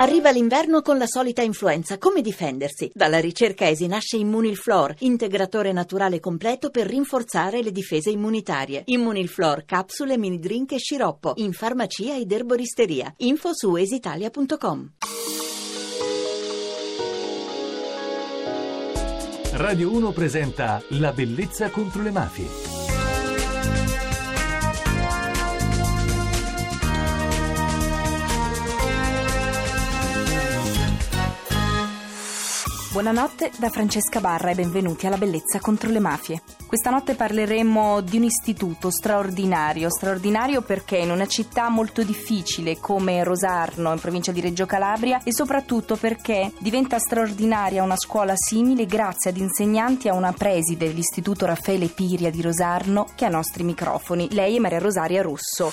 Arriva l'inverno con la solita influenza. Come difendersi? Dalla ricerca ESI nasce Immunilflor, integratore naturale completo per rinforzare le difese immunitarie. Immunilflor, capsule, mini drink e sciroppo. In farmacia ed erboristeria. Info su esitalia.com. Radio 1 presenta La bellezza contro le mafie. Buonanotte da Francesca Barra e benvenuti alla Bellezza contro le mafie. Questa notte parleremo di un istituto straordinario, straordinario perché in una città molto difficile come Rosarno, in provincia di Reggio Calabria, e soprattutto perché diventa straordinaria una scuola simile grazie ad insegnanti a una preside dell'Istituto Raffaele Piria di Rosarno che ha nostri microfoni. Lei è Maria Rosaria Russo.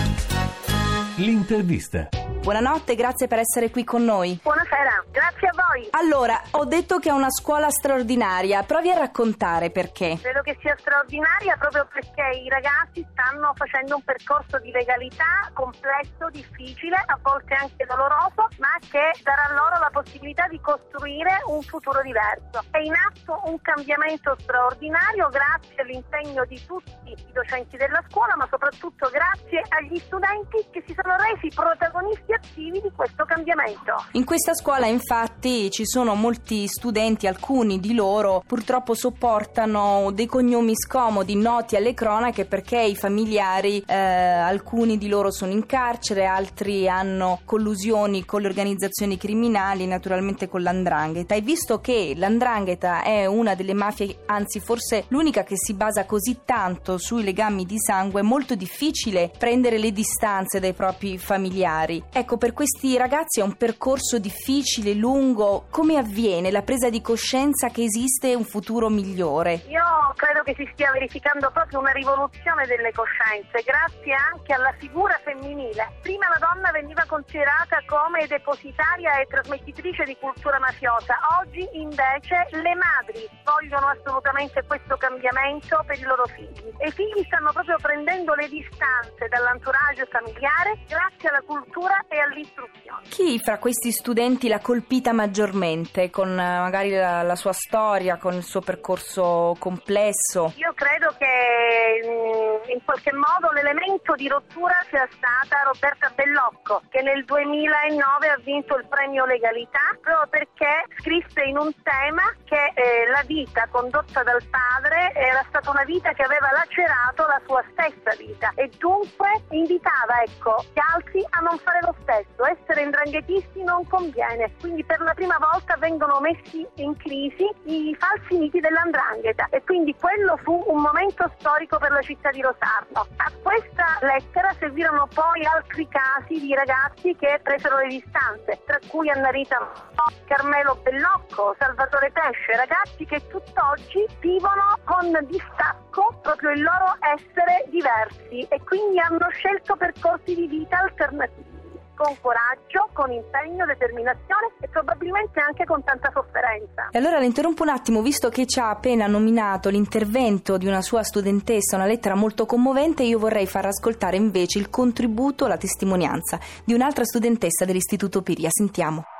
L'intervista. Buonanotte, grazie per essere qui con noi. Buonasera, grazie a voi. Allora, ho detto che è una scuola straordinaria, provi a raccontare perché. Credo che sia straordinaria proprio perché i ragazzi stanno facendo un percorso di legalità complesso, difficile, a volte anche doloroso, ma che darà loro la possibilità di costruire un futuro diverso. È in atto un cambiamento straordinario grazie all'impegno di tutti i docenti della scuola, ma soprattutto grazie agli studenti che si sono resi protagonisti attivi di questo cambiamento. In questa scuola infatti ci sono molti studenti, alcuni di loro purtroppo sopportano dei cognomi scomodi noti alle cronache perché i familiari, eh, alcuni di loro sono in carcere, altri hanno collusioni con le organizzazioni criminali, naturalmente con l'andrangheta. E visto che l'andrangheta è una delle mafie, anzi forse l'unica che si basa così tanto sui legami di sangue, è molto difficile prendere le distanze dai propri familiari. Ecco, per questi ragazzi è un percorso difficile, lungo. Come avviene la presa di coscienza che esiste un futuro migliore? Io credo che si stia verificando proprio una rivoluzione delle coscienze, grazie anche alla figura femminile. Prima la donna veniva considerata come depositaria e trasmettitrice di cultura mafiosa, oggi invece le madri vogliono assolutamente questo cambiamento per i loro figli. E i figli stanno proprio prendendo le distanze dall'entourage familiare grazie alla cultura e all'istruzione. Chi fra questi studenti l'ha colpita maggiormente, con eh, magari la, la sua storia, con il suo percorso complesso? Io credo che mm, in qualche modo l'elemento di rottura sia stata Roberta Bellocco, che nel 2009 ha vinto il premio Legalità proprio perché scrisse in un tema che eh, la vita condotta dal padre era stata una vita che aveva lacerato la sua stessa vita e dunque invitava ecco, gli altri a non fare lo stesso. Essere indranghetisti non conviene, quindi per la prima volta vengono messi in crisi i falsi miti dell'andrangheta e quindi quello fu un momento storico per la città di Rosarno. A questa lettera seguirono poi altri casi di ragazzi che presero le distanze, tra cui Annarita Carmelo Bellocco, Salvatore Pesce, ragazzi che tutt'oggi vivono con distacco proprio il loro essere diversi e quindi hanno scelto percorsi di vita alternativi con coraggio, con impegno, determinazione e probabilmente anche con tanta sofferenza. E allora la interrompo un attimo, visto che ci ha appena nominato l'intervento di una sua studentessa, una lettera molto commovente, io vorrei far ascoltare invece il contributo, la testimonianza di un'altra studentessa dell'Istituto Piria. Sentiamo.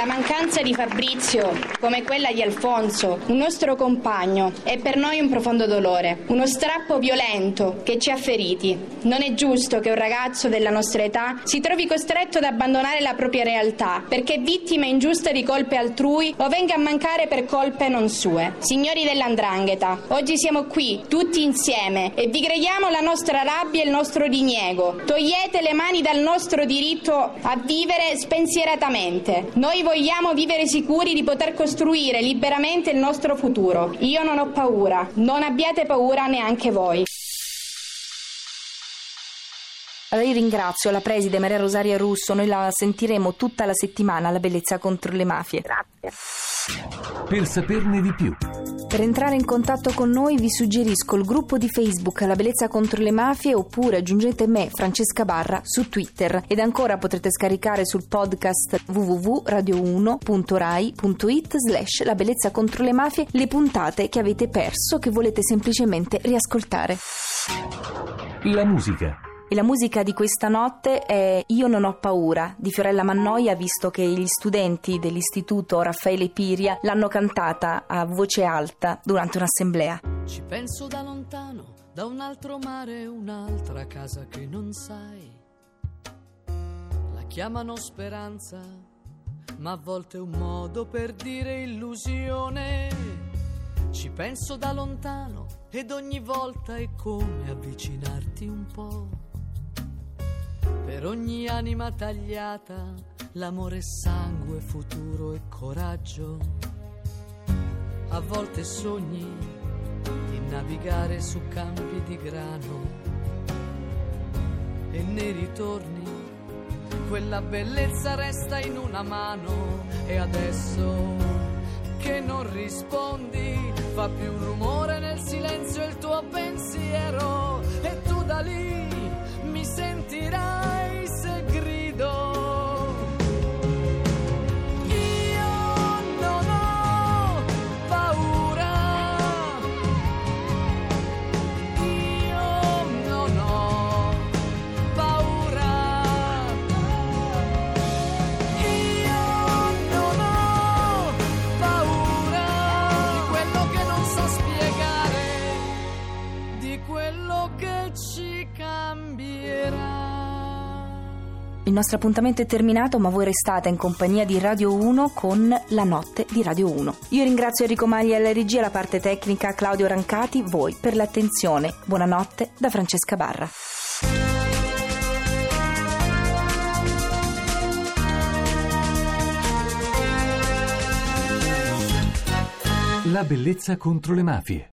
La mancanza di Fabrizio, come quella di Alfonso, un nostro compagno, è per noi un profondo dolore, uno strappo violento che ci ha feriti. Non è giusto che un ragazzo della nostra età si trovi costretto ad abbandonare la propria realtà perché vittima ingiusta di colpe altrui o venga a mancare per colpe non sue. Signori dell'Andrangheta, oggi siamo qui, tutti insieme, e vi crediamo la nostra rabbia e il nostro diniego. Togliete le mani dal nostro diritto a vivere spensieratamente. Noi vogliamo vivere sicuri di poter costruire liberamente il nostro futuro. Io non ho paura, non abbiate paura neanche voi. Allora io ringrazio la preside Maria Rosaria Russo, noi la sentiremo tutta la settimana, la bellezza contro le mafie. Grazie. Per saperne di più, Per entrare in contatto con noi vi suggerisco il gruppo di Facebook La Bellezza contro le Mafie oppure aggiungete me, Francesca Barra, su Twitter. Ed ancora potrete scaricare sul podcast www.radio1.rai.it slash La Bellezza contro le Mafie le puntate che avete perso che volete semplicemente riascoltare. La musica. E la musica di questa notte è Io non ho paura di Fiorella Mannoia, visto che gli studenti dell'istituto Raffaele Piria l'hanno cantata a voce alta durante un'assemblea. Ci penso da lontano, da un altro mare, un'altra casa che non sai. La chiamano speranza, ma a volte è un modo per dire illusione. Ci penso da lontano ed ogni volta è come avvicinarti un po'. Per ogni anima tagliata, l'amore è sangue, futuro e coraggio. A volte sogni di navigare su campi di grano. E nei ritorni quella bellezza resta in una mano. E adesso che non rispondi fa più rumore nel silenzio il tuo pensiero. E tu da lì mi sentirai Il nostro appuntamento è terminato, ma voi restate in compagnia di Radio 1 con La Notte di Radio 1. Io ringrazio Enrico Magli alla regia, la parte tecnica Claudio Rancati, voi per l'attenzione. Buonanotte da Francesca Barra. La bellezza contro le mafie.